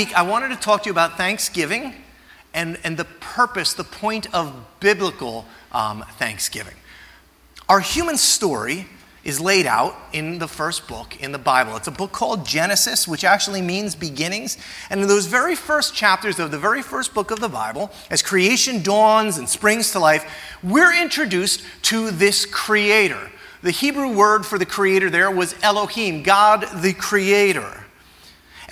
week, I wanted to talk to you about Thanksgiving and, and the purpose, the point of biblical um, Thanksgiving. Our human story is laid out in the first book in the Bible. It's a book called Genesis, which actually means beginnings. And in those very first chapters of the very first book of the Bible, as creation dawns and springs to life, we're introduced to this creator. The Hebrew word for the creator there was Elohim, God the creator.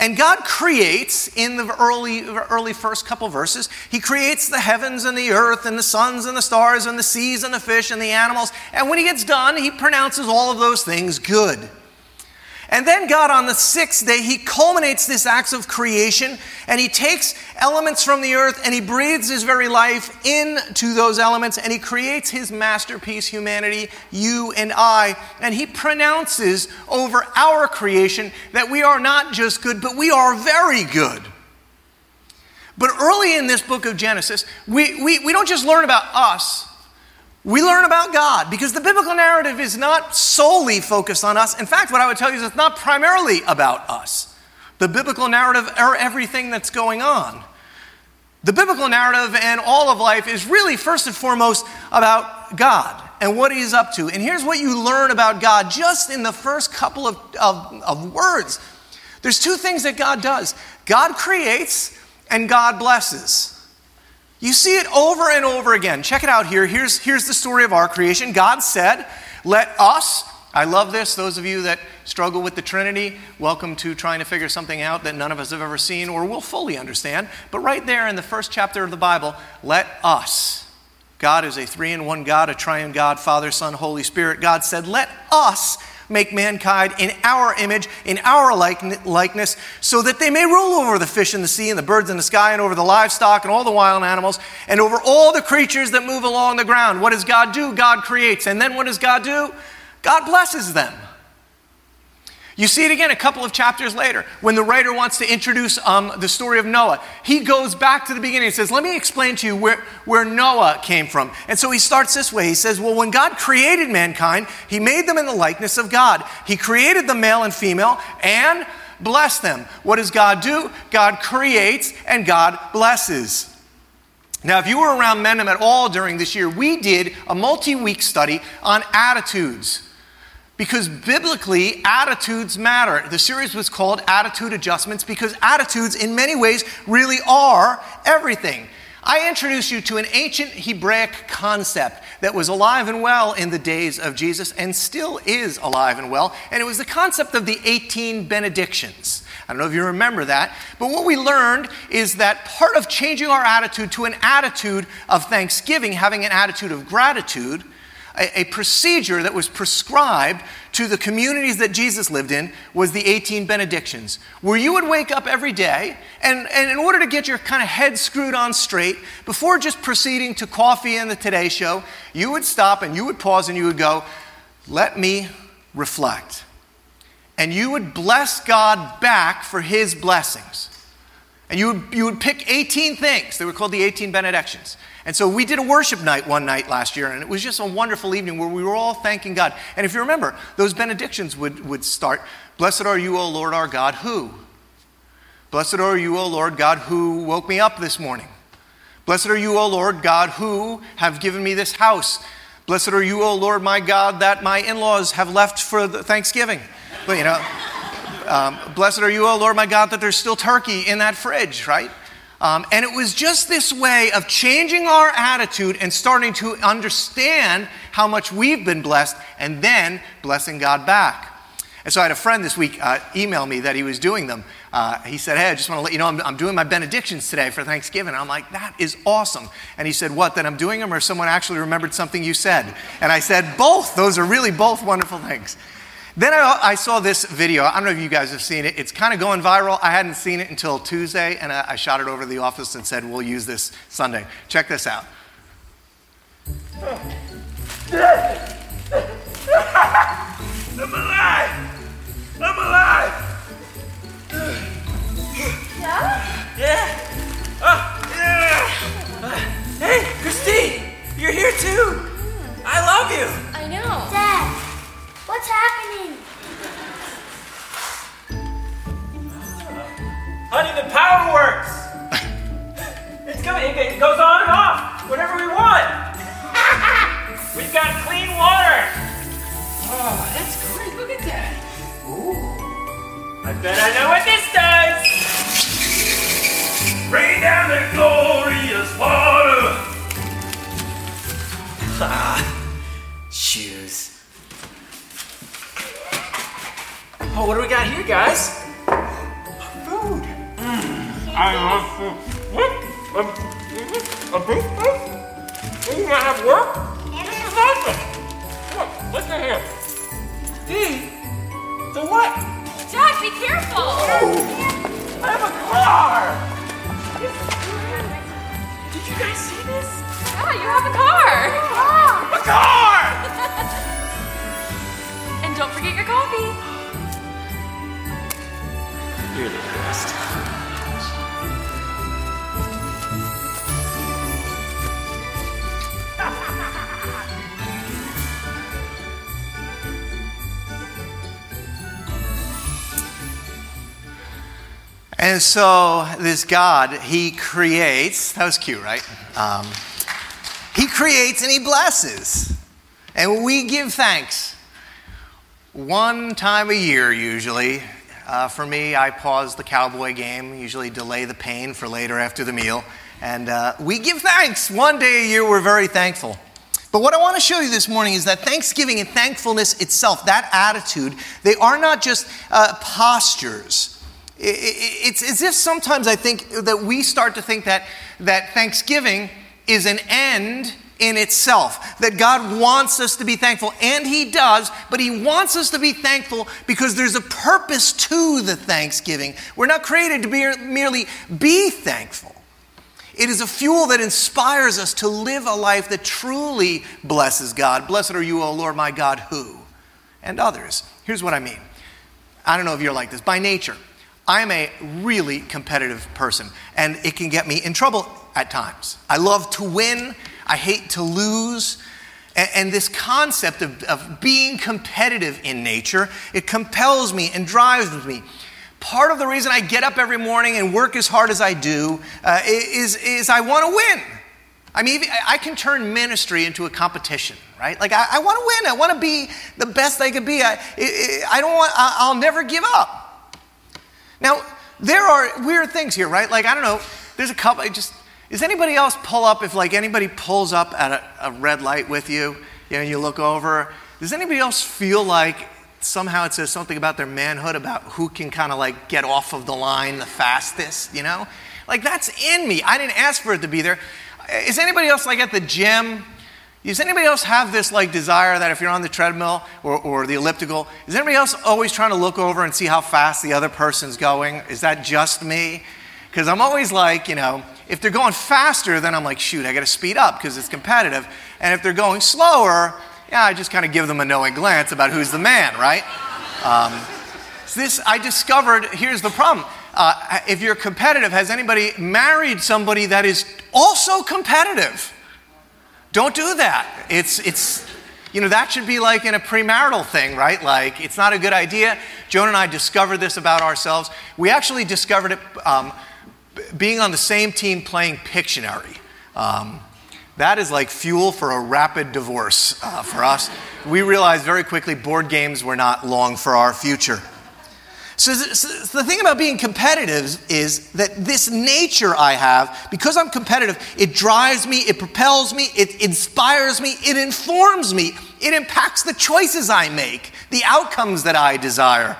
And God creates in the early, early first couple verses, He creates the heavens and the earth and the suns and the stars and the seas and the fish and the animals. And when He gets done, He pronounces all of those things good. And then God, on the sixth day, He culminates this act of creation and He takes elements from the earth and He breathes His very life into those elements and He creates His masterpiece, humanity, you and I. And He pronounces over our creation that we are not just good, but we are very good. But early in this book of Genesis, we, we, we don't just learn about us, we learn about God because the biblical narrative is not solely focused on us. In fact, what I would tell you is it's not primarily about us. The biblical narrative are everything that's going on. The biblical narrative and all of life is really first and foremost about God and what He's up to. And here's what you learn about God just in the first couple of, of, of words. There's two things that God does God creates and God blesses. You see it over and over again. Check it out here. Here's, here's the story of our creation. God said, Let us, I love this. Those of you that struggle with the Trinity, welcome to trying to figure something out that none of us have ever seen or will fully understand. But right there in the first chapter of the Bible, let us. God is a three in one God, a triune God, Father, Son, Holy Spirit. God said, Let us make mankind in our image, in our likeness, so that they may rule over the fish in the sea and the birds in the sky and over the livestock and all the wild animals and over all the creatures that move along the ground. What does God do? God creates. And then what does God do? God blesses them. You see it again a couple of chapters later when the writer wants to introduce um, the story of Noah. He goes back to the beginning and says, Let me explain to you where, where Noah came from. And so he starts this way. He says, Well, when God created mankind, he made them in the likeness of God. He created the male and female and blessed them. What does God do? God creates and God blesses. Now, if you were around Mendham at all during this year, we did a multi week study on attitudes. Because biblically, attitudes matter. The series was called Attitude Adjustments because attitudes, in many ways, really are everything. I introduced you to an ancient Hebraic concept that was alive and well in the days of Jesus and still is alive and well, and it was the concept of the 18 benedictions. I don't know if you remember that, but what we learned is that part of changing our attitude to an attitude of thanksgiving, having an attitude of gratitude, a, a procedure that was prescribed to the communities that Jesus lived in was the 18 benedictions, where you would wake up every day and, and in order to get your kind of head screwed on straight, before just proceeding to coffee and the Today Show, you would stop and you would pause and you would go, Let me reflect. And you would bless God back for his blessings. And you would, you would pick 18 things. They were called the 18 benedictions. And so we did a worship night one night last year, and it was just a wonderful evening where we were all thanking God. And if you remember, those benedictions would, would start Blessed are you, O Lord our God, who? Blessed are you, O Lord God, who woke me up this morning. Blessed are you, O Lord God, who have given me this house. Blessed are you, O Lord my God, that my in laws have left for Thanksgiving. But, you know, um, blessed are you, O Lord my God, that there's still turkey in that fridge, right? Um, and it was just this way of changing our attitude and starting to understand how much we've been blessed and then blessing God back. And so I had a friend this week uh, email me that he was doing them. Uh, he said, Hey, I just want to let you know I'm, I'm, doing my benedictions today for Thanksgiving. I'm like, That is awesome. And he said, What, that I'm doing them or someone actually remembered something you said? And I said, Both. Those are really both wonderful things. Then I, I, saw this video. I don't know if you guys have seen it. It's kind of going viral. I hadn't seen it until Tuesday, and I, I shot it over to the office and said, We'll use this Sunday. Check this out. I'm alive! I'm alive! Yeah? Yeah. Oh, yeah. hey, Christine! You're here too! I love you! I know. Dad! What's happening? Honey, the power works. it's coming. It, it goes on and off whenever we want. We've got clean water. Oh, that's great. Look at that. Ooh. I bet I know what this does. Rain down the glorious water. Ah, Oh, what do we got here, guys? Food. Mm, I love food. What? Um, mm-hmm. A, a big food? You gonna have work? This is awesome. Look, listen here. Steve, the what? Jack, be careful! Oh, I have a car. Did you guys see this? Yeah, you have a car! A car! And don't forget your coffee. You're the best. And so this God, he creates, that was cute, right? Um, he creates and he blesses. And we give thanks. One time a year, usually. Uh, for me, I pause the cowboy game, usually delay the pain for later after the meal. And uh, we give thanks. One day a year, we're very thankful. But what I want to show you this morning is that thanksgiving and thankfulness itself, that attitude, they are not just uh, postures. It's as if sometimes I think that we start to think that, that Thanksgiving is an end in itself, that God wants us to be thankful, and He does, but He wants us to be thankful because there's a purpose to the Thanksgiving. We're not created to be, merely be thankful. It is a fuel that inspires us to live a life that truly blesses God. Blessed are you, O Lord my God, who? And others. Here's what I mean. I don't know if you're like this. By nature, I am a really competitive person, and it can get me in trouble at times. I love to win, I hate to lose. And, and this concept of, of being competitive in nature, it compels me and drives me. Part of the reason I get up every morning and work as hard as I do uh, is, is I want to win. I mean, I can turn ministry into a competition, right? Like, I, I want to win. I want to be the best I could be. I, I, don't want, I, I'll never give up. Now, there are weird things here, right? Like, I don't know, there's a couple, I just, does anybody else pull up if, like, anybody pulls up at a, a red light with you, you know, you look over, does anybody else feel like somehow it says something about their manhood, about who can kind of like get off of the line the fastest, you know? Like, that's in me. I didn't ask for it to be there. Is anybody else like at the gym? Does anybody else have this like desire that if you're on the treadmill or, or the elliptical, is anybody else always trying to look over and see how fast the other person's going? Is that just me? Because I'm always like, you know, if they're going faster, then I'm like, shoot, I got to speed up because it's competitive. And if they're going slower, yeah, I just kind of give them a knowing glance about who's the man, right? Um, this, I discovered, here's the problem. Uh, if you're competitive, has anybody married somebody that is also competitive? Don't do that. It's, it's, you know, that should be like in a premarital thing, right? Like, it's not a good idea. Joan and I discovered this about ourselves. We actually discovered it um, being on the same team playing Pictionary. Um, that is like fuel for a rapid divorce uh, for us. We realized very quickly board games were not long for our future. So, so, the thing about being competitive is that this nature I have, because I'm competitive, it drives me, it propels me, it inspires me, it informs me, it impacts the choices I make, the outcomes that I desire.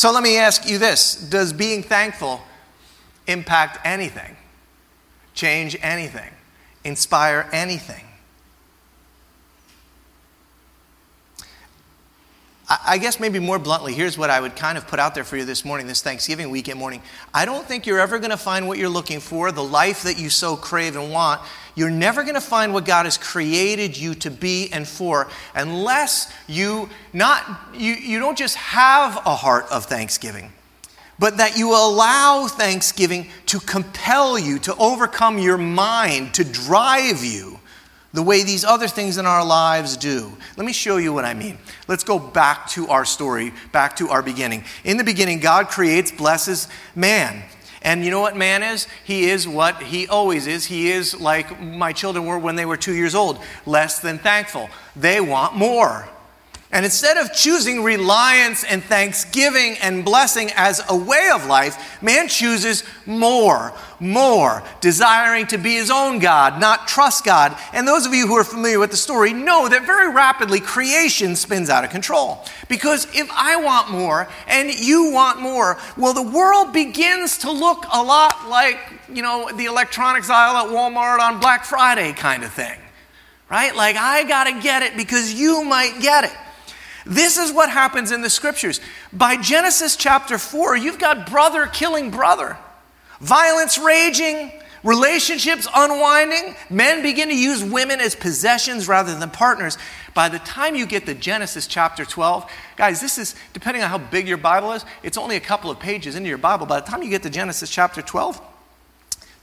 So let me ask you this Does being thankful impact anything? Change anything? Inspire anything? I guess maybe more bluntly, here's what I would kind of put out there for you this morning, this Thanksgiving weekend morning. I don't think you're ever going to find what you're looking for, the life that you so crave and want. You're never going to find what God has created you to be and for unless you not you, you don't just have a heart of thanksgiving, but that you allow thanksgiving to compel you, to overcome your mind, to drive you the way these other things in our lives do. Let me show you what I mean. Let's go back to our story, back to our beginning. In the beginning, God creates, blesses man. And you know what man is? He is what he always is. He is like my children were when they were two years old less than thankful. They want more. And instead of choosing reliance and thanksgiving and blessing as a way of life, man chooses more, more, desiring to be his own God, not trust God. And those of you who are familiar with the story know that very rapidly creation spins out of control. Because if I want more and you want more, well, the world begins to look a lot like, you know, the electronics aisle at Walmart on Black Friday kind of thing. Right? Like, I got to get it because you might get it. This is what happens in the scriptures. By Genesis chapter 4, you've got brother killing brother, violence raging, relationships unwinding. Men begin to use women as possessions rather than partners. By the time you get to Genesis chapter 12, guys, this is, depending on how big your Bible is, it's only a couple of pages into your Bible. By the time you get to Genesis chapter 12,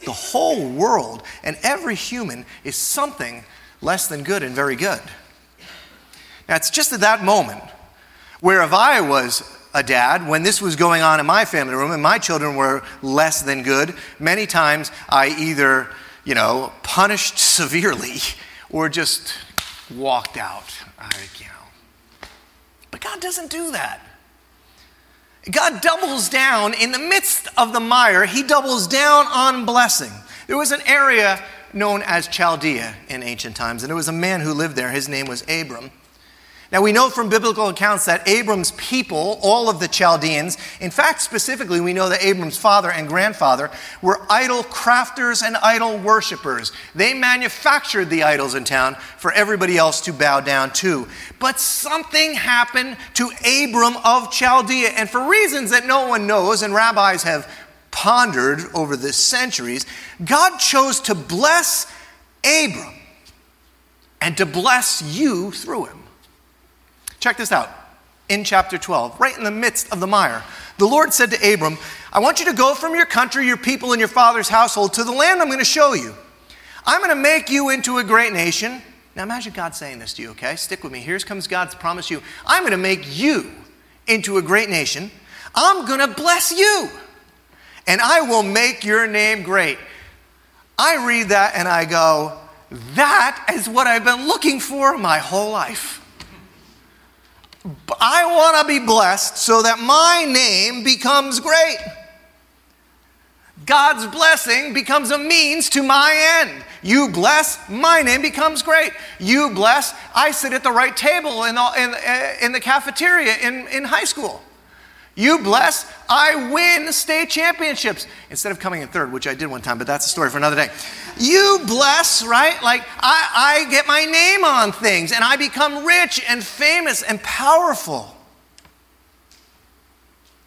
the whole world and every human is something less than good and very good. Now, it's just at that moment where if I was a dad, when this was going on in my family room and my children were less than good, many times I either, you know, punished severely or just walked out. I, you know. But God doesn't do that. God doubles down in the midst of the mire, He doubles down on blessing. There was an area known as Chaldea in ancient times, and there was a man who lived there. His name was Abram. Now, we know from biblical accounts that Abram's people, all of the Chaldeans, in fact, specifically, we know that Abram's father and grandfather were idol crafters and idol worshippers. They manufactured the idols in town for everybody else to bow down to. But something happened to Abram of Chaldea, and for reasons that no one knows, and rabbis have pondered over the centuries, God chose to bless Abram and to bless you through him. Check this out. In chapter 12, right in the midst of the mire, the Lord said to Abram, I want you to go from your country, your people, and your father's household to the land I'm going to show you. I'm going to make you into a great nation. Now imagine God saying this to you, okay? Stick with me. Here comes God's promise you. I'm going to make you into a great nation. I'm going to bless you. And I will make your name great. I read that and I go, that is what I've been looking for my whole life. I want to be blessed so that my name becomes great. God's blessing becomes a means to my end. You bless, my name becomes great. You bless, I sit at the right table in the, in, in the cafeteria in, in high school. You bless, I win state championships instead of coming in third, which I did one time, but that's a story for another day. You bless, right? Like I, I get my name on things and I become rich and famous and powerful.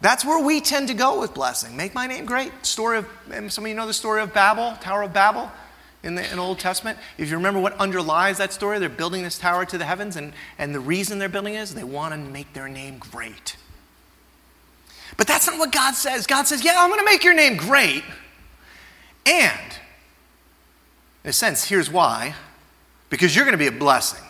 That's where we tend to go with blessing. Make my name great. Story of some of you know the story of Babel, Tower of Babel in the, in Old Testament. If you remember what underlies that story, they're building this tower to the heavens, and, and the reason they're building is they want to make their name great. But that's not what God says. God says, Yeah, I'm going to make your name great. And, in a sense, here's why because you're going to be a blessing.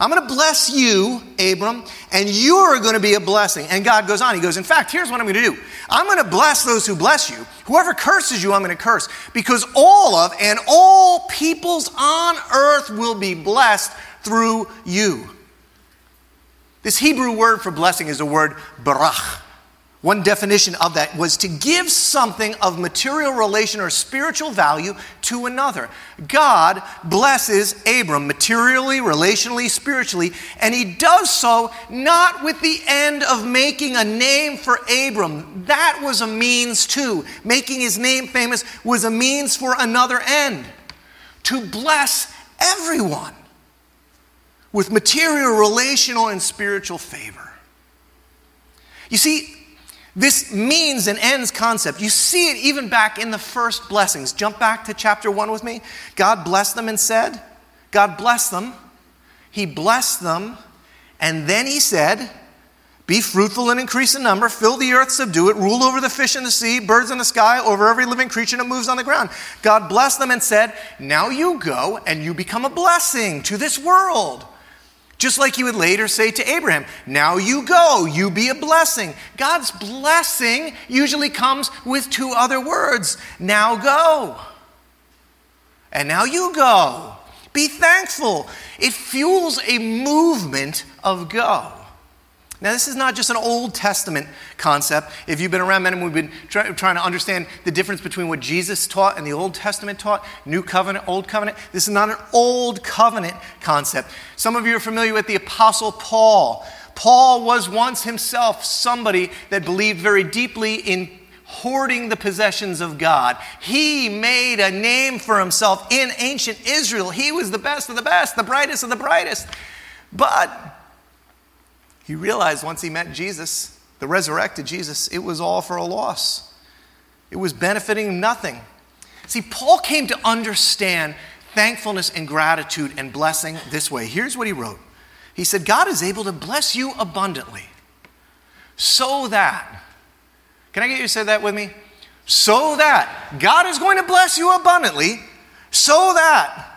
I'm going to bless you, Abram, and you're going to be a blessing. And God goes on. He goes, In fact, here's what I'm going to do I'm going to bless those who bless you. Whoever curses you, I'm going to curse. Because all of and all peoples on earth will be blessed through you. This Hebrew word for blessing is the word barach. One definition of that was to give something of material relation or spiritual value to another. God blesses Abram materially, relationally, spiritually, and he does so not with the end of making a name for Abram. That was a means too. Making his name famous was a means for another end to bless everyone with material, relational, and spiritual favor. You see, this means and ends concept. You see it even back in the first blessings. Jump back to chapter 1 with me. God blessed them and said, God blessed them. He blessed them, and then he said, Be fruitful and increase in number, fill the earth, subdue it, rule over the fish in the sea, birds in the sky, over every living creature that moves on the ground. God blessed them and said, Now you go and you become a blessing to this world. Just like he would later say to Abraham, Now you go, you be a blessing. God's blessing usually comes with two other words Now go. And now you go. Be thankful. It fuels a movement of go. Now, this is not just an Old Testament concept. If you've been around Mendham we've been try, trying to understand the difference between what Jesus taught and the Old Testament taught, New Covenant, Old Covenant, this is not an Old Covenant concept. Some of you are familiar with the Apostle Paul. Paul was once himself somebody that believed very deeply in hoarding the possessions of God. He made a name for himself in ancient Israel. He was the best of the best, the brightest of the brightest. But he realized once he met Jesus, the resurrected Jesus, it was all for a loss. It was benefiting nothing. See, Paul came to understand thankfulness and gratitude and blessing this way. Here's what he wrote He said, God is able to bless you abundantly so that, can I get you to say that with me? So that God is going to bless you abundantly so that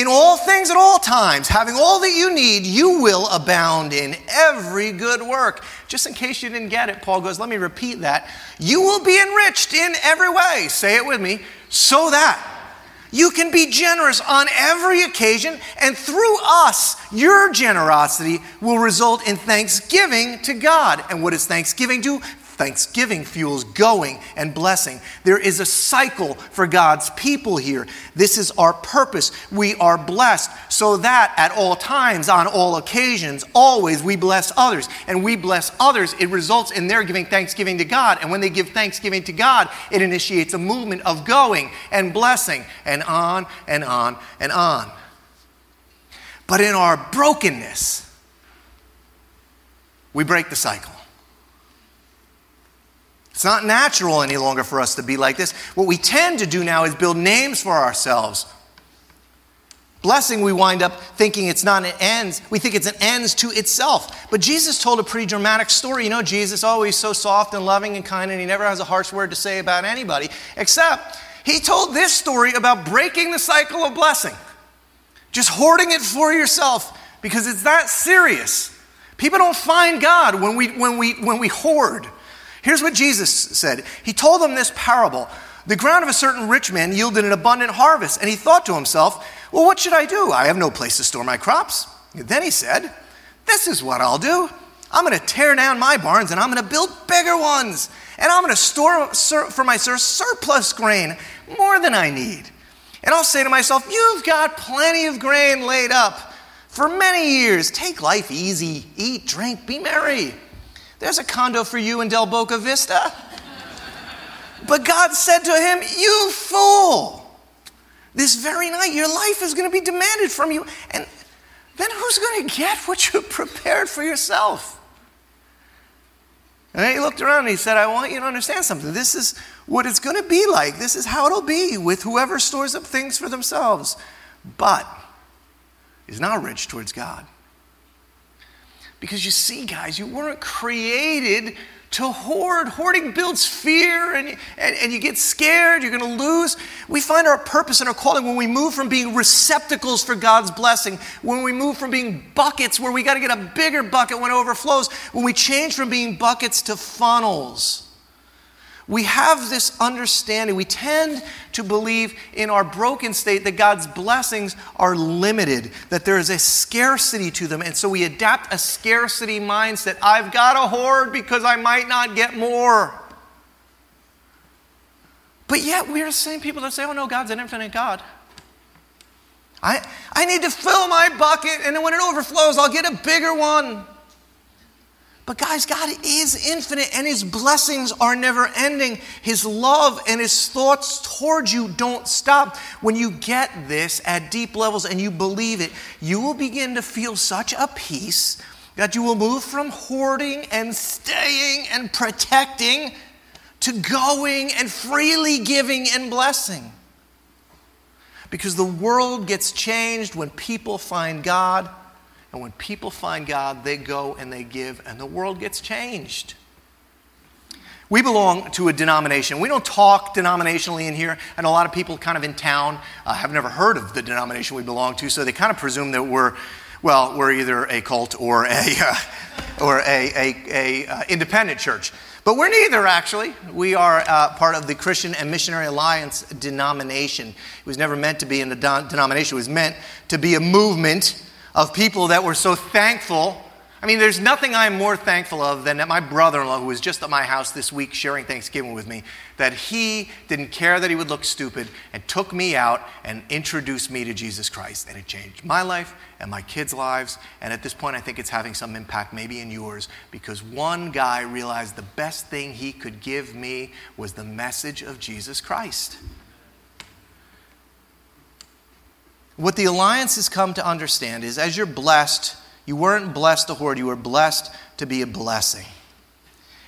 in all things at all times, having all that you need, you will abound in every good work. Just in case you didn't get it, Paul goes, let me repeat that. You will be enriched in every way. Say it with me. So that you can be generous on every occasion, and through us, your generosity will result in thanksgiving to God. And what does thanksgiving do? Thanksgiving fuels going and blessing. There is a cycle for God's people here. This is our purpose. We are blessed so that at all times, on all occasions, always we bless others. And we bless others. It results in their giving thanksgiving to God. And when they give thanksgiving to God, it initiates a movement of going and blessing and on and on and on. But in our brokenness, we break the cycle. It's not natural any longer for us to be like this. What we tend to do now is build names for ourselves. Blessing, we wind up thinking it's not an end. We think it's an ends to itself. But Jesus told a pretty dramatic story. You know, Jesus always so soft and loving and kind, and he never has a harsh word to say about anybody, except he told this story about breaking the cycle of blessing. Just hoarding it for yourself because it's that serious. People don't find God when we, when we, when we hoard. Here's what Jesus said He told them this parable The ground of a certain rich man yielded an abundant harvest, and he thought to himself, Well, what should I do? I have no place to store my crops. Then he said, This is what I'll do. I'm going to tear down my barns and I'm going to build bigger ones. And I'm going to store for my surplus grain, more than I need. And I'll say to myself, You've got plenty of grain laid up for many years. Take life easy, eat, drink, be merry. There's a condo for you in Del Boca Vista. But God said to him, You fool! This very night, your life is going to be demanded from you. And then who's going to get what you prepared for yourself? And he looked around and he said, I want you to understand something. This is what it's going to be like. This is how it'll be with whoever stores up things for themselves, but is not rich towards God. Because you see, guys, you weren't created to hoard. Hoarding builds fear and, and, and you get scared, you're going to lose. We find our purpose and our calling when we move from being receptacles for God's blessing, when we move from being buckets where we got to get a bigger bucket when it overflows, when we change from being buckets to funnels we have this understanding. We tend to believe in our broken state that God's blessings are limited, that there is a scarcity to them. And so we adapt a scarcity mindset. I've got to hoard because I might not get more. But yet we're the same people that say, oh no, God's an infinite God. I, I need to fill my bucket, and then when it overflows, I'll get a bigger one. But guys, God is infinite and his blessings are never ending. His love and his thoughts towards you don't stop. When you get this at deep levels and you believe it, you will begin to feel such a peace that you will move from hoarding and staying and protecting to going and freely giving and blessing. Because the world gets changed when people find God And when people find God, they go and they give, and the world gets changed. We belong to a denomination. We don't talk denominationally in here, and a lot of people kind of in town uh, have never heard of the denomination we belong to, so they kind of presume that we're, well, we're either a cult or a, uh, or a, a, a uh, independent church. But we're neither, actually. We are uh, part of the Christian and Missionary Alliance denomination. It was never meant to be in a denomination, it was meant to be a movement of people that were so thankful I mean, there's nothing I'm more thankful of than that my brother in law, who was just at my house this week sharing Thanksgiving with me, that he didn't care that he would look stupid and took me out and introduced me to Jesus Christ. And it changed my life and my kids' lives. And at this point, I think it's having some impact maybe in yours because one guy realized the best thing he could give me was the message of Jesus Christ. What the Alliance has come to understand is as you're blessed, you weren't blessed to hoard, you were blessed to be a blessing.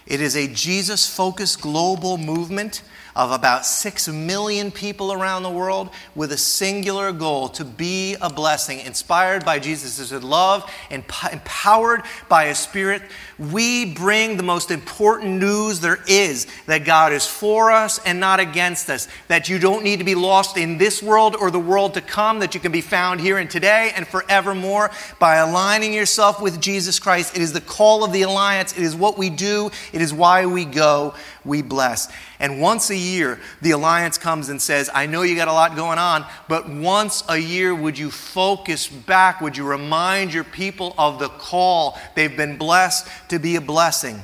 It is a Jesus focused global movement of about 6 million people around the world with a singular goal to be a blessing, inspired by Jesus' love and empowered by His Spirit. We bring the most important news there is that God is for us and not against us, that you don't need to be lost in this world or the world to come, that you can be found here and today and forevermore by aligning yourself with Jesus Christ. It is the call of the alliance, it is what we do, it is why we go we bless. And once a year, the Alliance comes and says, I know you got a lot going on, but once a year, would you focus back? Would you remind your people of the call? They've been blessed to be a blessing.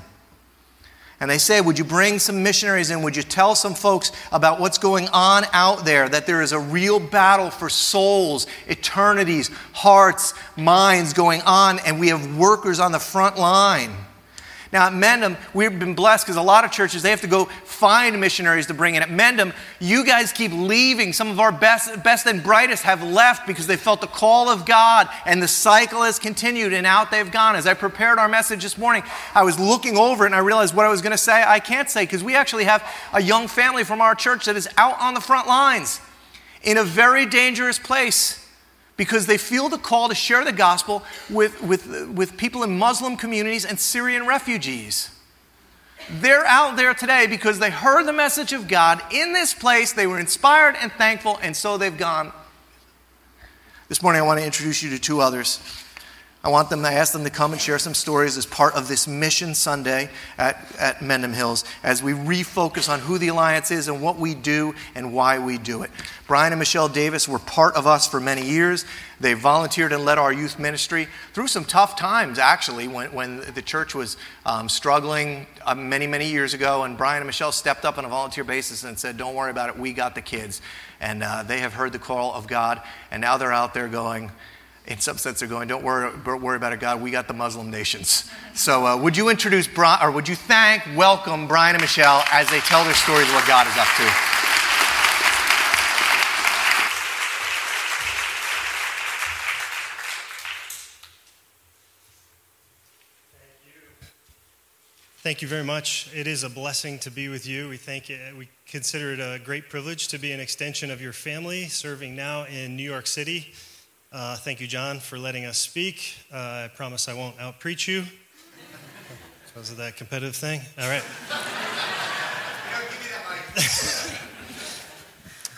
And they say, Would you bring some missionaries in? Would you tell some folks about what's going on out there? That there is a real battle for souls, eternities, hearts, minds going on, and we have workers on the front line. Now, at Mendham, we've been blessed because a lot of churches, they have to go find missionaries to bring in. At Mendham, you guys keep leaving. Some of our best, best and brightest have left because they felt the call of God, and the cycle has continued, and out they've gone. As I prepared our message this morning, I was looking over it and I realized what I was going to say, I can't say because we actually have a young family from our church that is out on the front lines in a very dangerous place because they feel the call to share the gospel with, with, with people in Muslim communities and Syrian refugees. They're out there today because they heard the message of God in this place. They were inspired and thankful, and so they've gone. This morning, I want to introduce you to two others. I want them, I ask them to come and share some stories as part of this Mission Sunday at, at Mendham Hills as we refocus on who the Alliance is and what we do and why we do it. Brian and Michelle Davis were part of us for many years. They volunteered and led our youth ministry through some tough times, actually, when, when the church was um, struggling uh, many, many years ago. And Brian and Michelle stepped up on a volunteer basis and said, Don't worry about it, we got the kids. And uh, they have heard the call of God, and now they're out there going, in some sense, they're going, don't worry, don't worry about it, God. We got the Muslim nations. So, uh, would you introduce, Brian, or would you thank, welcome Brian and Michelle as they tell their stories of what God is up to? Thank you very much. It is a blessing to be with you. We thank it, we consider it a great privilege to be an extension of your family, serving now in New York City. Uh, thank you, John, for letting us speak. Uh, I promise I won't outpreach you because of that competitive thing. All right.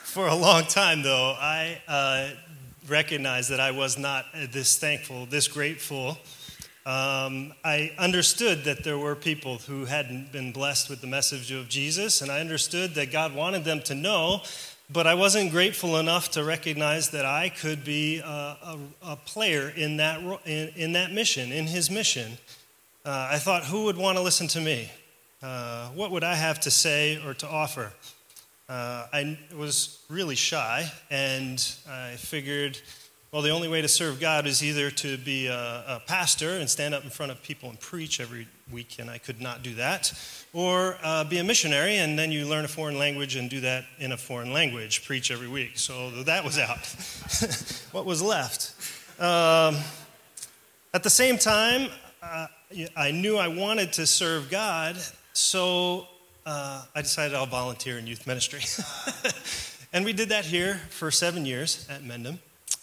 for a long time, though, I uh, recognized that I was not this thankful, this grateful. Um, I understood that there were people who hadn't been blessed with the message of Jesus, and I understood that God wanted them to know but I wasn't grateful enough to recognize that I could be a, a, a player in that, in, in, that mission, in his mission. Uh, I thought, who would want to listen to me? Uh, what would I have to say or to offer? Uh, I was really shy, and I figured, well, the only way to serve God is either to be a, a pastor and stand up in front of people and preach every week, and I could not do that or uh, be a missionary, and then you learn a foreign language and do that in a foreign language, preach every week. So that was out. what was left? Um, at the same time, uh, I knew I wanted to serve God, so uh, I decided I'll volunteer in youth ministry. and we did that here for seven years at Mendham.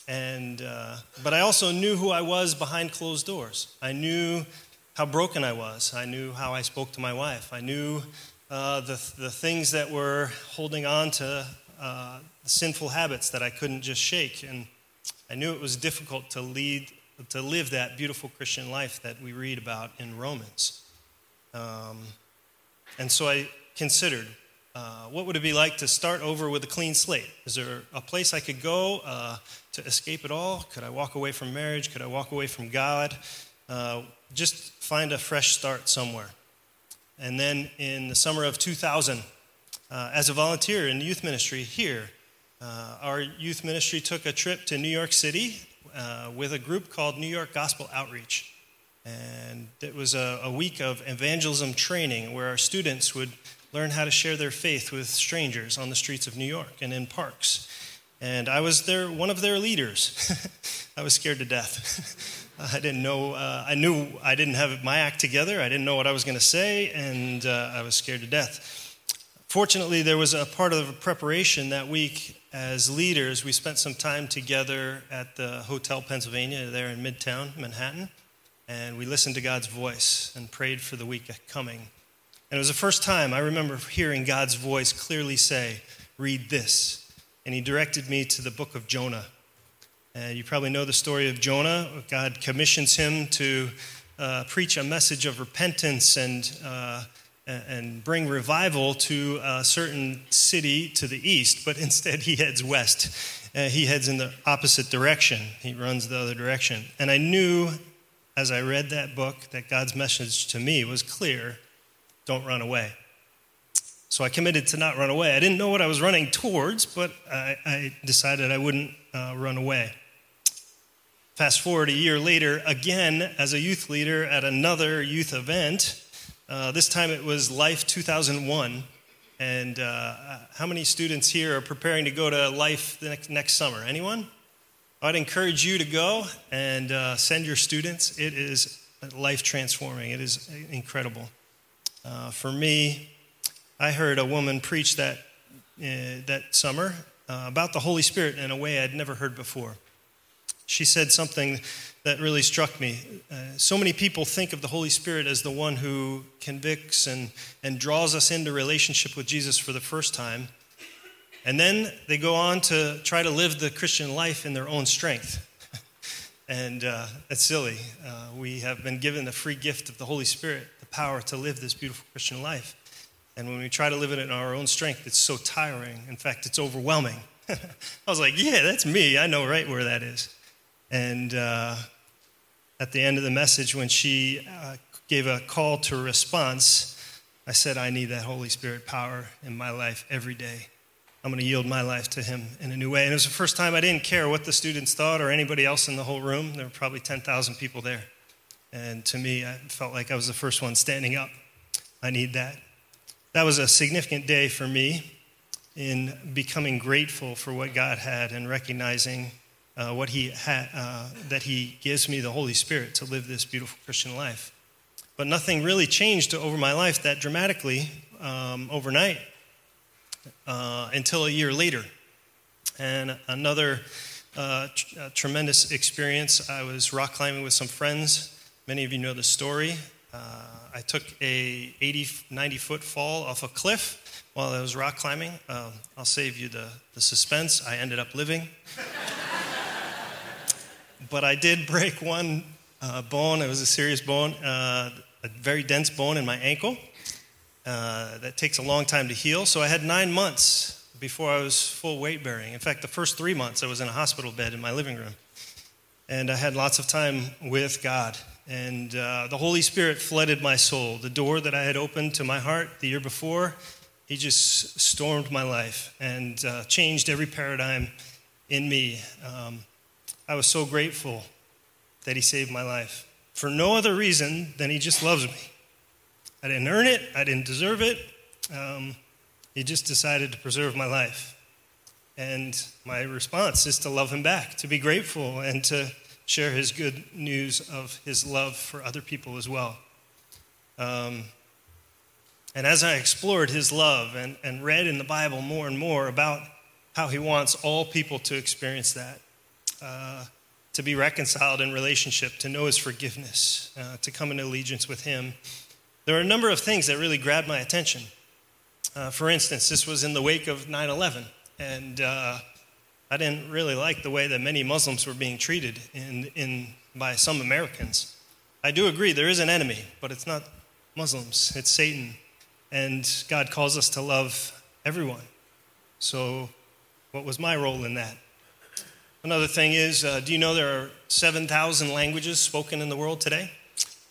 And, uh, but I also knew who I was behind closed doors. I knew how broken I was. I knew how I spoke to my wife. I knew uh, the, the things that were holding on to uh, sinful habits that I couldn't just shake. And I knew it was difficult to lead, to live that beautiful Christian life that we read about in Romans. Um, and so I considered uh, what would it be like to start over with a clean slate? Is there a place I could go uh, to escape it all? Could I walk away from marriage? Could I walk away from God? Uh, just find a fresh start somewhere. And then in the summer of 2000, uh, as a volunteer in youth ministry here, uh, our youth ministry took a trip to New York City uh, with a group called New York Gospel Outreach. And it was a, a week of evangelism training where our students would learn how to share their faith with strangers on the streets of New York and in parks. And I was their, one of their leaders. I was scared to death. I didn't know, uh, I knew I didn't have my act together. I didn't know what I was going to say, and uh, I was scared to death. Fortunately, there was a part of the preparation that week as leaders. We spent some time together at the Hotel Pennsylvania there in Midtown, Manhattan, and we listened to God's voice and prayed for the week coming. And it was the first time I remember hearing God's voice clearly say, Read this. And he directed me to the book of Jonah. You probably know the story of Jonah. God commissions him to uh, preach a message of repentance and, uh, and bring revival to a certain city to the east, but instead he heads west. Uh, he heads in the opposite direction, he runs the other direction. And I knew as I read that book that God's message to me was clear don't run away. So I committed to not run away. I didn't know what I was running towards, but I, I decided I wouldn't uh, run away. Fast forward a year later, again as a youth leader at another youth event. Uh, this time it was Life 2001. And uh, how many students here are preparing to go to Life next, next summer? Anyone? I'd encourage you to go and uh, send your students. It is life transforming, it is incredible. Uh, for me, I heard a woman preach that, uh, that summer uh, about the Holy Spirit in a way I'd never heard before. She said something that really struck me. Uh, so many people think of the Holy Spirit as the one who convicts and, and draws us into relationship with Jesus for the first time. And then they go on to try to live the Christian life in their own strength. and uh, that's silly. Uh, we have been given the free gift of the Holy Spirit the power to live this beautiful Christian life. And when we try to live it in our own strength, it's so tiring. In fact, it's overwhelming. I was like, yeah, that's me. I know right where that is. And uh, at the end of the message, when she uh, gave a call to response, I said, I need that Holy Spirit power in my life every day. I'm going to yield my life to Him in a new way. And it was the first time I didn't care what the students thought or anybody else in the whole room. There were probably 10,000 people there. And to me, I felt like I was the first one standing up. I need that. That was a significant day for me in becoming grateful for what God had and recognizing uh, what He had, uh, that He gives me the Holy Spirit to live this beautiful Christian life. But nothing really changed over my life that dramatically um, overnight uh, until a year later. And another uh, tr- uh, tremendous experience. I was rock climbing with some friends Many of you know the story. Uh, I took a 80, 90 foot fall off a cliff while I was rock climbing. Uh, I'll save you the, the suspense. I ended up living. But I did break one uh, bone. It was a serious bone, uh, a very dense bone in my ankle. Uh, that takes a long time to heal. So I had nine months before I was full weight bearing. In fact, the first three months I was in a hospital bed in my living room. And I had lots of time with God and uh, the Holy Spirit flooded my soul. The door that I had opened to my heart the year before, He just stormed my life and uh, changed every paradigm in me. Um, I was so grateful that He saved my life for no other reason than He just loves me. I didn't earn it, I didn't deserve it. Um, he just decided to preserve my life. And my response is to love Him back, to be grateful, and to share his good news of his love for other people as well. Um, and as I explored his love and, and read in the Bible more and more about how he wants all people to experience that, uh, to be reconciled in relationship, to know His forgiveness, uh, to come in allegiance with Him. There are a number of things that really grabbed my attention. Uh, for instance, this was in the wake of 9 11, and uh, I didn't really like the way that many Muslims were being treated in, in, by some Americans. I do agree there is an enemy, but it's not Muslims, it's Satan. And God calls us to love everyone. So, what was my role in that? Another thing is uh, do you know there are 7,000 languages spoken in the world today?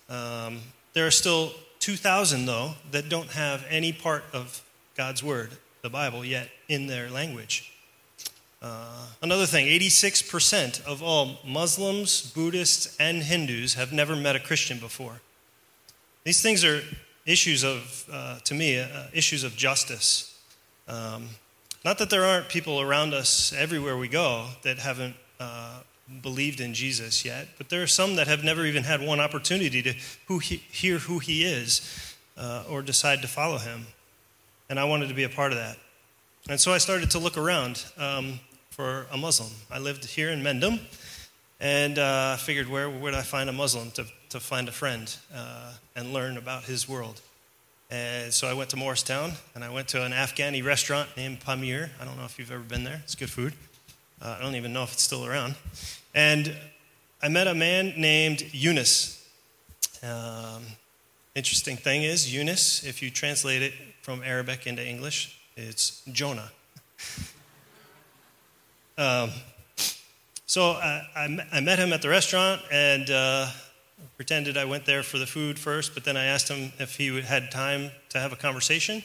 Um, there are still 2,000, though, that don't have any part of God's Word, the Bible, yet in their language. Uh, another thing 86% of all Muslims, Buddhists, and Hindus have never met a Christian before. These things are issues of, uh, to me, uh, issues of justice. Um, not that there aren't people around us everywhere we go that haven't uh, believed in Jesus yet, but there are some that have never even had one opportunity to who he, hear who he is uh, or decide to follow him. And I wanted to be a part of that. And so I started to look around. Um, for a Muslim. I lived here in Mendham, and uh, figured where would I find a Muslim to, to find a friend uh, and learn about his world. And so I went to Morristown, and I went to an Afghani restaurant named Pamir. I don't know if you've ever been there. It's good food. Uh, I don't even know if it's still around. And I met a man named Eunice. Um, interesting thing is, Eunice, if you translate it from Arabic into English, it's Jonah. Um, so I, I, I, met him at the restaurant and uh, pretended I went there for the food first, but then I asked him if he had time to have a conversation,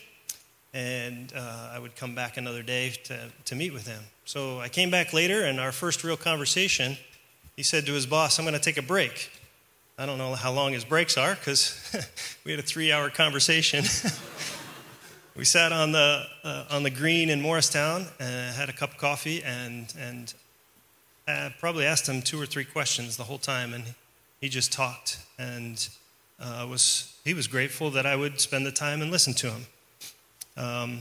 and uh, I would come back another day to, to meet with him. So I came back later, and our first real conversation, he said to his boss, I'm going to take a break. I don't know how long his breaks are because we had a three hour conversation. we sat on the, uh, on the green in Morristown and had a cup of coffee and, and I probably asked him two or three questions the whole time, and he just talked. And uh, was, he was grateful that I would spend the time and listen to him. Um,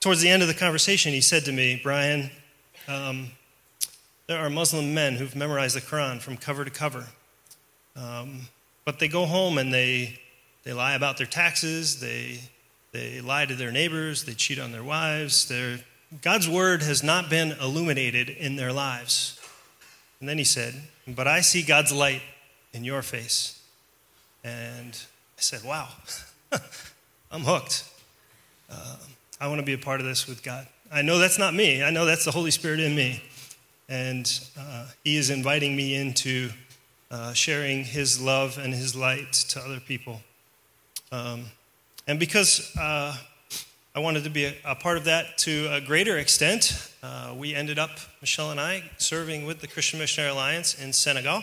towards the end of the conversation, he said to me, Brian, um, there are Muslim men who've memorized the Quran from cover to cover. Um, but they go home and they, they lie about their taxes, they they lie to their neighbors, they cheat on their wives. God's word has not been illuminated in their lives. And then he said, But I see God's light in your face. And I said, Wow, I'm hooked. Uh, I want to be a part of this with God. I know that's not me, I know that's the Holy Spirit in me. And uh, he is inviting me into uh, sharing his love and his light to other people. Um, and because uh, I wanted to be a, a, part of that to a greater extent, uh, we ended up, Michelle and I, serving with the Christian Missionary Alliance in Senegal,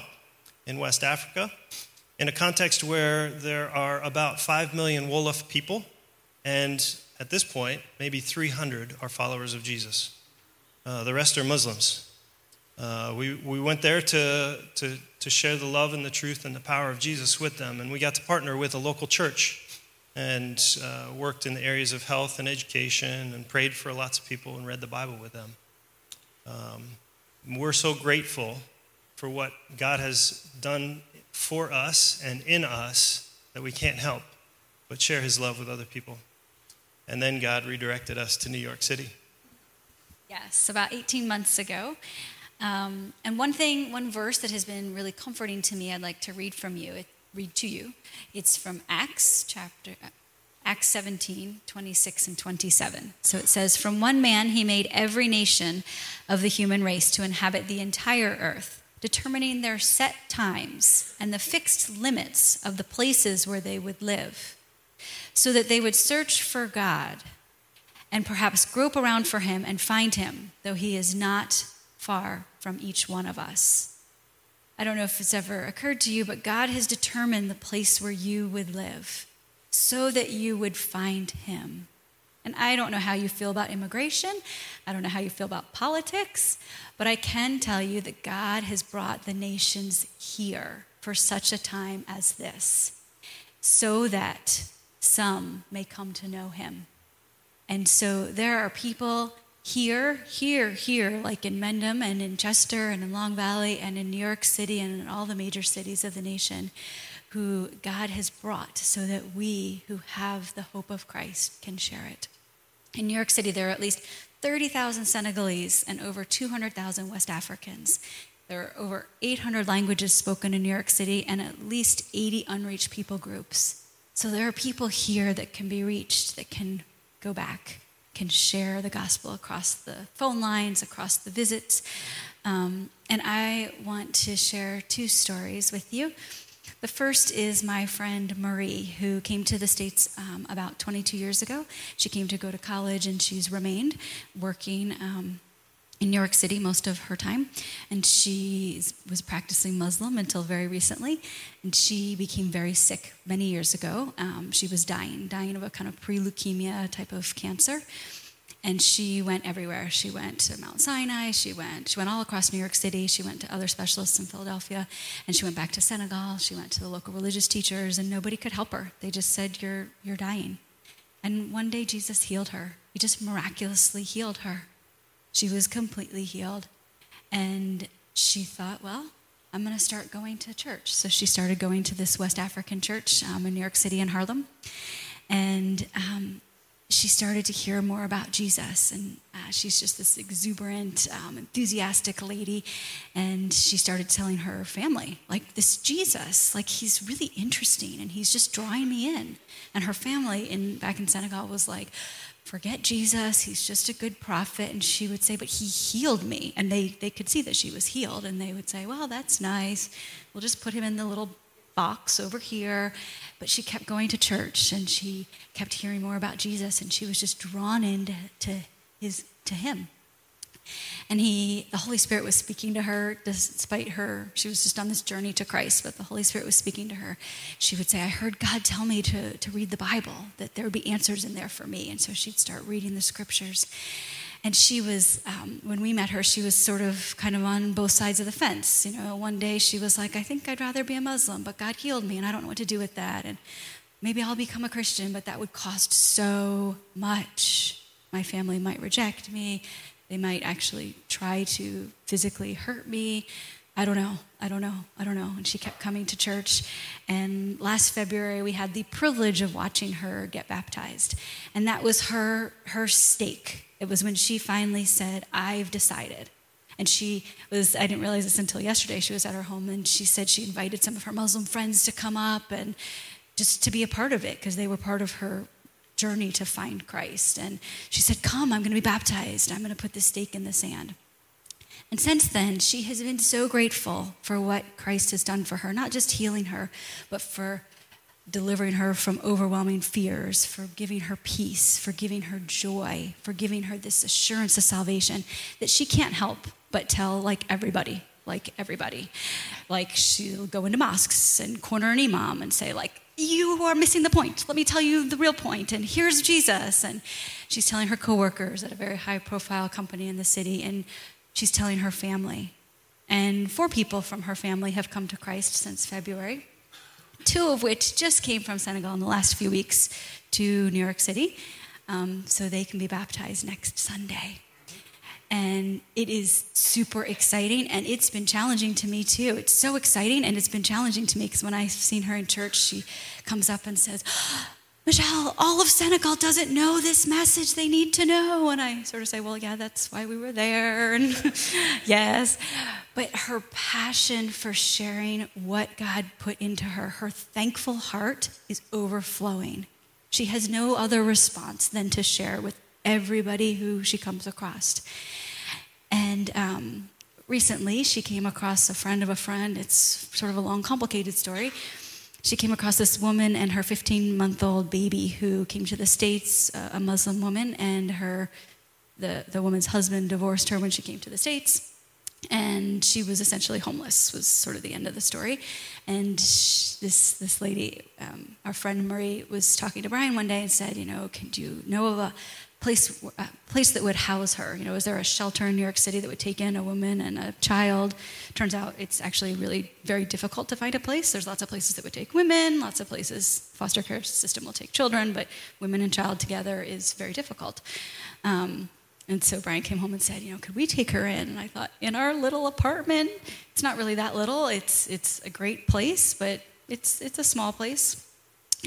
in West Africa, in a context where there are about 5 million Wolof people, and at this point, maybe 300 are followers of Jesus. Uh, the rest are Muslims. Uh, we, we went there to, to, to share the love and the truth and the power of Jesus with them, and we got to partner with a local church and uh, worked in the areas of health and education and prayed for lots of people and read the Bible with them. Um, we're so grateful for what God has done for us and in us that we can't help but share his love with other people. And then God redirected us to New York City. Yes, about 18 months ago. Um, and one thing, one verse that has been really comforting to me, I'd like to read from you. Read to you. It's from Acts chapter Acts 17, 26 and 27. So it says, From one man he made every nation of the human race to inhabit the entire earth, determining their set times and the fixed limits of the places where they would live, so that they would search for God and perhaps grope around for him and find him, though he is not far from each one of us. I don't know if it's ever occurred to you, but God has determined the place where you would live so that you would find Him. And I don't know how you feel about immigration. I don't know how you feel about politics, but I can tell you that God has brought the nations here for such a time as this, so that some may come to know Him. And so there are people here, here, here, like in Mendham and in Chester and in Long Valley and in New York City and in all the major cities of the nation, who God has brought so that we who have the hope of Christ can share it. In New York City, there are at least 30,000 Senegalese and over 200,000 West Africans. There are over 800 languages spoken in New York City and at least 80 unreached people groups. So there are people here that can be reached, that can go back, can share the gospel across the phone lines, across the visits. Um, and I want to share two stories with you. The first is my friend Marie, who came to the States um, about 22 years ago. She came to go to college and she's remained working um, in New York City most of her time. And she was practicing Muslim until very recently. And she became very sick many years ago. Um, she was dying, dying of a kind of pre leukemia type of cancer and she went everywhere. She went to Mount Sinai. She went. She went all across New York City. She went to other specialists in Philadelphia, and she went back to Senegal. She went to the local religious teachers, and nobody could help her. They just said, "You're you're dying." And one day Jesus healed her. He just miraculously healed her. She was completely healed, and she thought, "Well, I'm going to start going to church." So she started going to this West African church um, in New York City in Harlem, and um, she started to hear more about Jesus. And uh, she's just this exuberant, um, enthusiastic lady. And she started telling her family, like, this Jesus, like, he's really interesting and he's just drawing me in. And her family in, back in Senegal was like, forget Jesus, he's just a good prophet. And she would say, but he healed me. And they, they could see that she was healed. And they would say, well, that's nice. We'll just put him in the little box over here. But she kept going to church and she kept hearing more about Jesus and she was just drawn into to his to him. And he the Holy Spirit was speaking to her despite her she was just on this journey to Christ, but the Holy Spirit was speaking to her. She would say, I heard God tell me to, to read the Bible, that there would be answers in there for me. And so she'd start reading the scriptures. And she was, um, when we met her, she was sort of kind of on both sides of the fence. You know, one day she was like, I think I'd rather be a Muslim, but God healed me and I don't know what to do with that. And maybe I'll become a Christian, but that would cost so much. My family might reject me. They might actually try to physically hurt me. I don't know. I don't know. I don't know. And she kept coming to church. And last February, we had the privilege of watching her get baptized. And that was her, her stake it was when she finally said, I've decided. And she was, I didn't realize this until yesterday. She was at her home and she said she invited some of her Muslim friends to come up and just to be a part of it because they were part of her journey to find Christ. And she said, Come, I'm going to be baptized. I'm going to put this stake in the sand. And since then, she has been so grateful for what Christ has done for her, not just healing her, but for delivering her from overwhelming fears, for giving her peace, for giving her joy, for giving her this assurance of salvation that she can't help but tell like everybody, like everybody. Like she'll go into mosques and corner an imam and say like, you are missing the point. Let me tell you the real point. And here's Jesus. And she's telling her coworkers at a very high profile company in the city, and she's telling her family. And four people from her family have come to Christ since February two of which just came from Senegal in the last few weeks to New York City. Um, so they can be baptized next Sunday. And it is super exciting, and it's been challenging to me too. It's so exciting, and it's been challenging to me because when I've seen her in church, she comes up and says, Michelle, all of Senegal doesn't know this message they need to know. And I sort of say, well, yeah, that's why we were there. And yes. But her passion for sharing what God put into her, her thankful heart is overflowing. She has no other response than to share with everybody who she comes across. And um, recently, she came across a friend of a friend. It's sort of a long, complicated story she came across this woman and her 15 month old baby who came to the States, a Muslim woman, and her, the, the woman's husband divorced her when she came to the States. And she was essentially homeless, was sort of the end of the story. And she, this, this lady, um, our friend Marie, was talking to Brian one day and said, You know, can, do you know of a place, a place that would house her. You know, is there a shelter in New York City that would take in a woman and a child? Turns out it's actually really very difficult to find a place. There's lots of places that would take women, lots of places foster care system will take children, but women and child together is very difficult. Um, And so Brian came home and said, you know, could we take her in? And I thought, in our little apartment, it's not really that little. It's it's a great place, but it's it's a small place.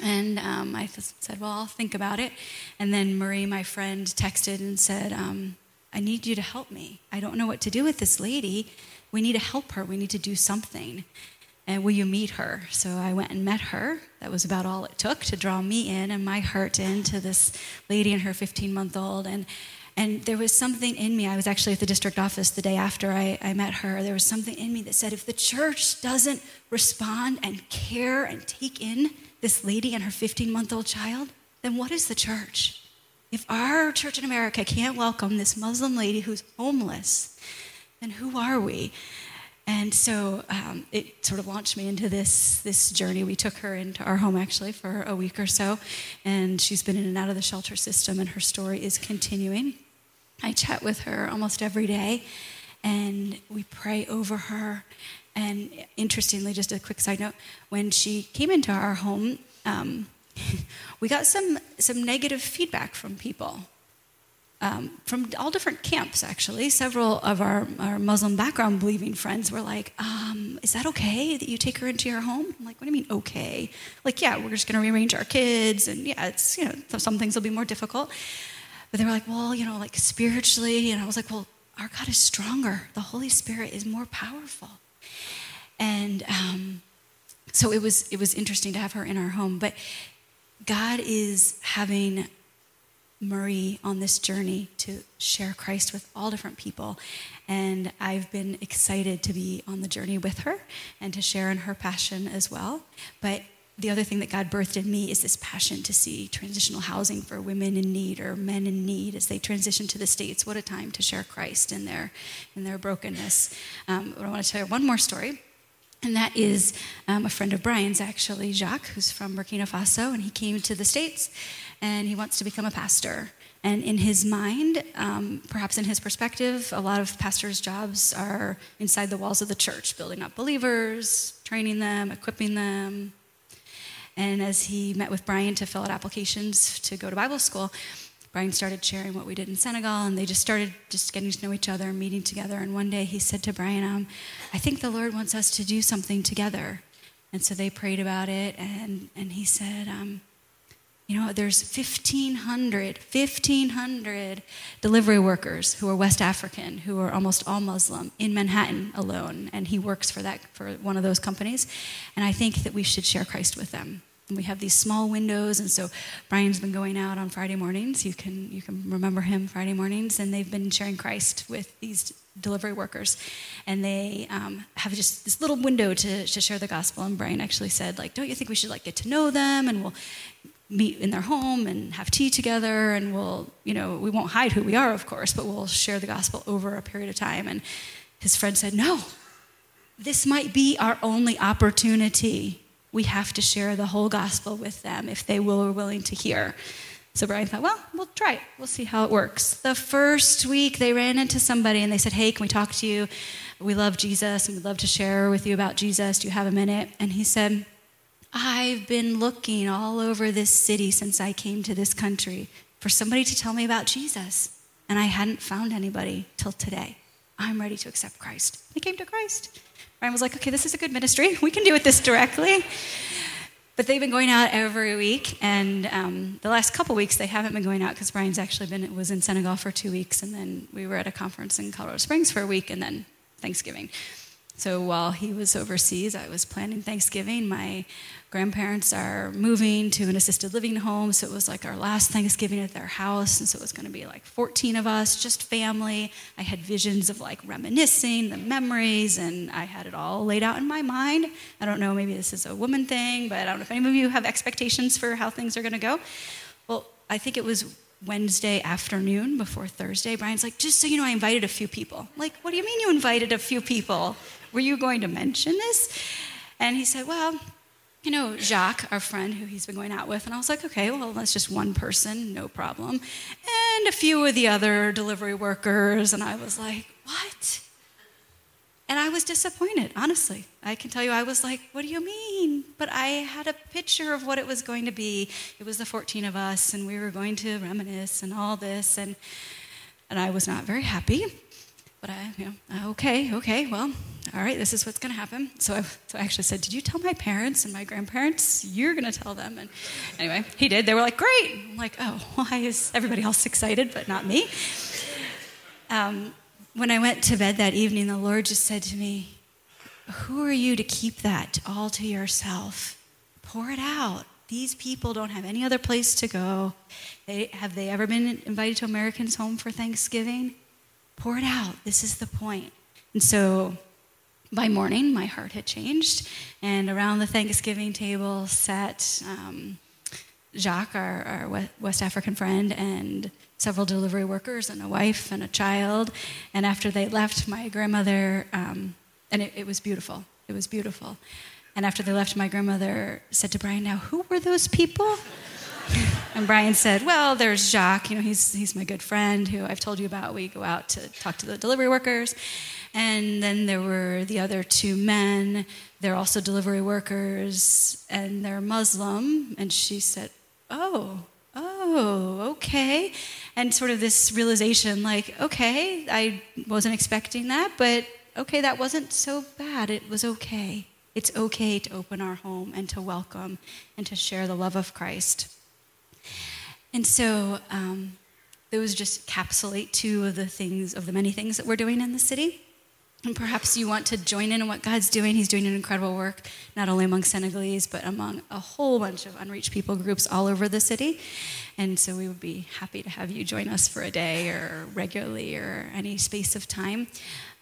And um, I said, well, I'll think about it. And then Marie, my friend, texted and said, um, I need you to help me. I don't know what to do with this lady. We need to help her. We need to do something. And will you meet her? So I went and met her. That was about all it took to draw me in and my heart into this lady and her 15 month old. And and there was something in me. I was actually at the district office the day after I, I, met her. There was something in me that said, if the church doesn't respond and care and take in this lady and her 15 month old child, then what is the church? If our church in America can't welcome this Muslim lady who's homeless, then who are we? And so um, it sort of launched me into this, this journey. We took her into our home actually for a week or so, and she's been in and out of the shelter system, and her story is continuing. I chat with her almost every day, and we pray over her. And interestingly, just a quick side note, when she came into our home, um, we got some some negative feedback from people. Um, from all different camps, actually. Several of our, our Muslim background believing friends were like, um, Is that okay that you take her into your home? I'm like, What do you mean, okay? Like, yeah, we're just going to rearrange our kids, and yeah, it's, you know, some things will be more difficult. But they were like, well, you know, like spiritually. And I was like, well, our God is stronger. The Holy Spirit is more powerful. And um, so it was, it was interesting to have her in our home. But God is having Marie on this journey to share Christ with all different people. And I've been excited to be on the journey with her and to share in her passion as well. But the other thing that God birthed in me is this passion to see transitional housing for women in need or men in need as they transition to the states. What a time to share Christ in their in their brokenness. Um, I want to tell you one more story. And that is um, a friend of Brian's, actually, Jacques, who's from Burkina Faso, and he came to the States and he wants to become a pastor. And in his mind, um, perhaps in his perspective, a lot of pastors' jobs are inside the walls of the church, building up believers, training them, equipping them, and as he met with Brian to fill out applications to go to Bible school, Brian started sharing what we did in Senegal, and they just started just getting to know each other, meeting together. And one day he said to Brian, um, "I think the Lord wants us to do something together." And so they prayed about it, and and he said, um, "You know, there's 1,500, 1,500 delivery workers who are West African, who are almost all Muslim in Manhattan alone, and he works for that for one of those companies. And I think that we should share Christ with them." We have these small windows and so brian's been going out on friday mornings. You can you can remember him friday mornings and they've been sharing christ with these delivery workers. And they um, have just this little window to, to share the gospel. And brian actually said like don't you think we should like get to know them? And we'll meet in their home and have tea together. And we'll you know we won't hide who we are of course but we'll share the gospel over a period of time. And his friend said no. This might be our only opportunity we have to share the whole gospel with them if they will or willing to hear. So Brian thought, well, we'll try it. We'll see how it works. The first week, they ran into somebody and they said, hey, can we talk to you? We love Jesus and we'd love to share with you about Jesus. Do you have a minute? And he said, I've been looking all over this city since I came to this country for somebody to tell me about Jesus. And I hadn't found anybody till today. I'm ready to accept Christ. He came to Christ. Brian was like, okay, this is a good ministry. We can do it this directly. But they've been going out every week, and um, the last couple weeks they haven't been going out because Brian's actually been was in Senegal for two weeks, and then we were at a conference in Colorado Springs for a week, and then Thanksgiving. So while he was overseas, I was planning Thanksgiving. My grandparents are moving to an assisted living home, so it was like our last Thanksgiving at their house, and so it was going to be like 14 of us, just family. I had visions of like reminiscing, the memories, and I had it all laid out in my mind. I don't know, maybe this is a woman thing, but I don't know if any of you have expectations for how things are going to go. Well, I think it was Wednesday afternoon before Thursday. Brian's like, just so you know, I invited a few people. I'm like, what do you mean you invited a few people? Were you going to mention this? And he said, Well, you know, Jacques, our friend who he's been going out with. And I was like, okay, well, that's just one person, no problem. And a few of the other delivery workers. And I was like, what? And I was disappointed, honestly. I can tell you, I was like, what do you mean? But I had a picture of what it was going to be. It was the 14 of us, and we were going to reminisce and all this. And And I was not very happy. But I, you know, uh, okay, okay, well, all right, this is what's going to happen. So I, so I actually said, Did you tell my parents and my grandparents? You're going to tell them. And anyway, he did. They were like, Great. I'm like, Oh, why is everybody else excited, but not me? Um, when I went to bed that evening, the Lord just said to me, Who are you to keep that all to yourself? Pour it out. These people don't have any other place to go. They, have they ever been invited to Americans' home for Thanksgiving? Pour it out. This is the point. And so by morning, my heart had changed. And around the Thanksgiving table sat um, Jacques, our, our, West African friend, and several delivery workers, and a wife and a child. And after they left, my grandmother, um, and it, it was beautiful. It was beautiful. And after they left, my grandmother said to Brian, Now, who were those people? And Brian said, Well, there's Jacques. You know, he's, he's my good friend who I've told you about. We go out to talk to the delivery workers. And then there were the other two men. They're also delivery workers and they're Muslim. And she said, Oh, oh, okay. And sort of this realization like, okay, I wasn't expecting that, but okay, that wasn't so bad. It was okay. It's okay to open our home and to welcome and to share the love of Christ. And so um, those just encapsulate two of the things, of the many things that we're doing in the city. And perhaps you want to join in on what God's doing. He's doing an incredible work, not only among Senegalese, but among a whole bunch of unreached people groups all over the city. And so we would be happy to have you join us for a day or regularly or any space of time.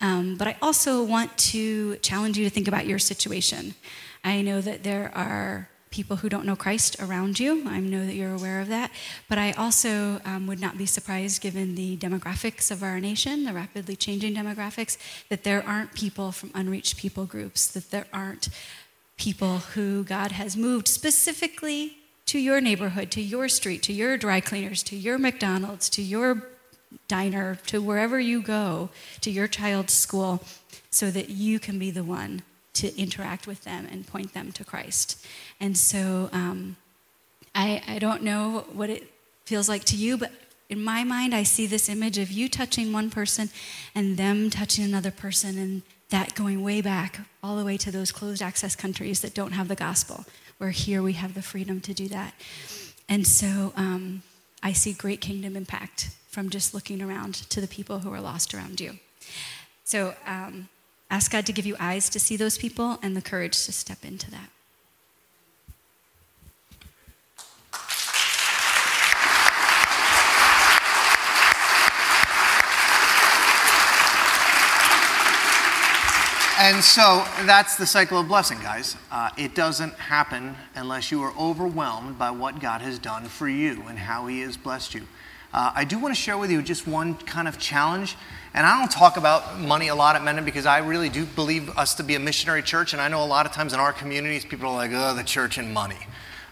Um, but I also want to challenge you to think about your situation. I know that there are people who don't know Christ around you. I know that you're aware of that. But I also um, would not be surprised, given the demographics of our nation, the rapidly changing demographics, that there aren't people from unreached people groups, that there aren't people who God has moved specifically to your neighborhood, to your street, to your dry cleaners, to your McDonald's, to your diner, to wherever you go, to your child's school, so that you can be the one to interact with them and point them to Christ. And so um, I, I don't know what it feels like to you, but in my mind, I see this image of you touching one person and them touching another person, and that going way back, all the way to those closed access countries that don't have the gospel, where here we have the freedom to do that. And so um, I see great kingdom impact from just looking around to the people who are lost around you. So um, ask God to give you eyes to see those people and the courage to step into that. And so that's the cycle of blessing, guys. Uh, it doesn't happen unless you are overwhelmed by what God has done for you and how He has blessed you. Uh, I do want to share with you just one kind of challenge. And I don't talk about money a lot at Mendham because I really do believe us to be a missionary church. And I know a lot of times in our communities, people are like, oh, the church and money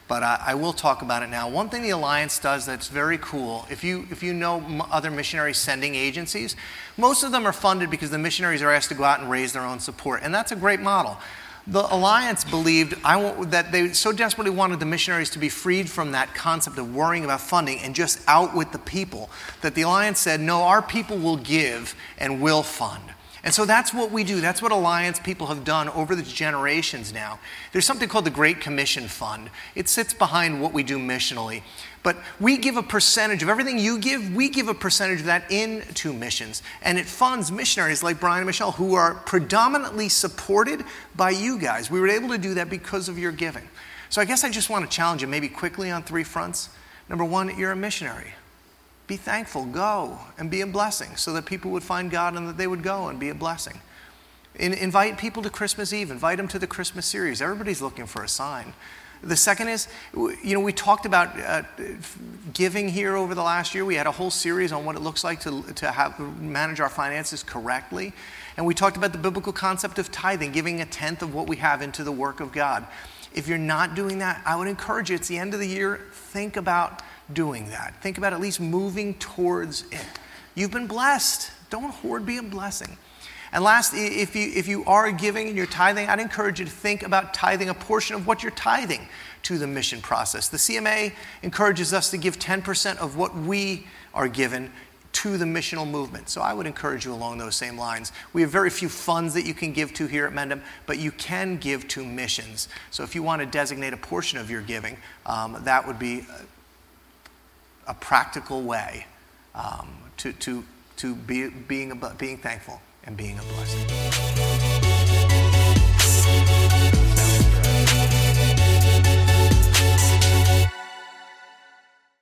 but I, I, will talk about it now. One thing the Alliance does that's very cool, if you, if you know other missionary sending agencies, most of them are funded because the missionaries are asked to go out and raise their own support, and that's a great model. The Alliance believed that they so desperately wanted the missionaries to be freed from that concept of worrying about funding and just out with the people that the Alliance said, no, our people will give and will fund. And so that's what we do. That's what Alliance people have done over the generations now. There's something called the Great Commission Fund, it sits behind what we do missionally. But we give a percentage of everything you give, we give a percentage of that into missions. And it funds missionaries like Brian and Michelle, who are predominantly supported by you guys. We were able to do that because of your giving. So I guess I just want to challenge you maybe quickly on three fronts. Number one, you're a missionary. Be thankful, go and be a blessing so that people would find God and that they would go and be a blessing. In, invite people to Christmas Eve, invite them to the Christmas series. Everybody's looking for a sign. The second is, you know, we talked about uh, giving here over the last year. We had a whole series on what it looks like to, to have, manage our finances correctly. And we talked about the biblical concept of tithing, giving a tenth of what we have into the work of God. If you're not doing that, I would encourage you, it's the end of the year, think about doing that. Think about at least moving towards it. You've been blessed. Don't hoard being a blessing. And last, if you, if you are giving and you're tithing, I'd encourage you to think about tithing a portion of what you're tithing to the mission process. The CMA encourages us to give 10% of what we are given to the missional movement. So I would encourage you along those same lines. We have very few funds that you can give to here at Mendham, but you can give to missions. So if you want to designate a portion of your giving, um, that would be a practical way um, to, to, to be, being, being thankful and being a blessing.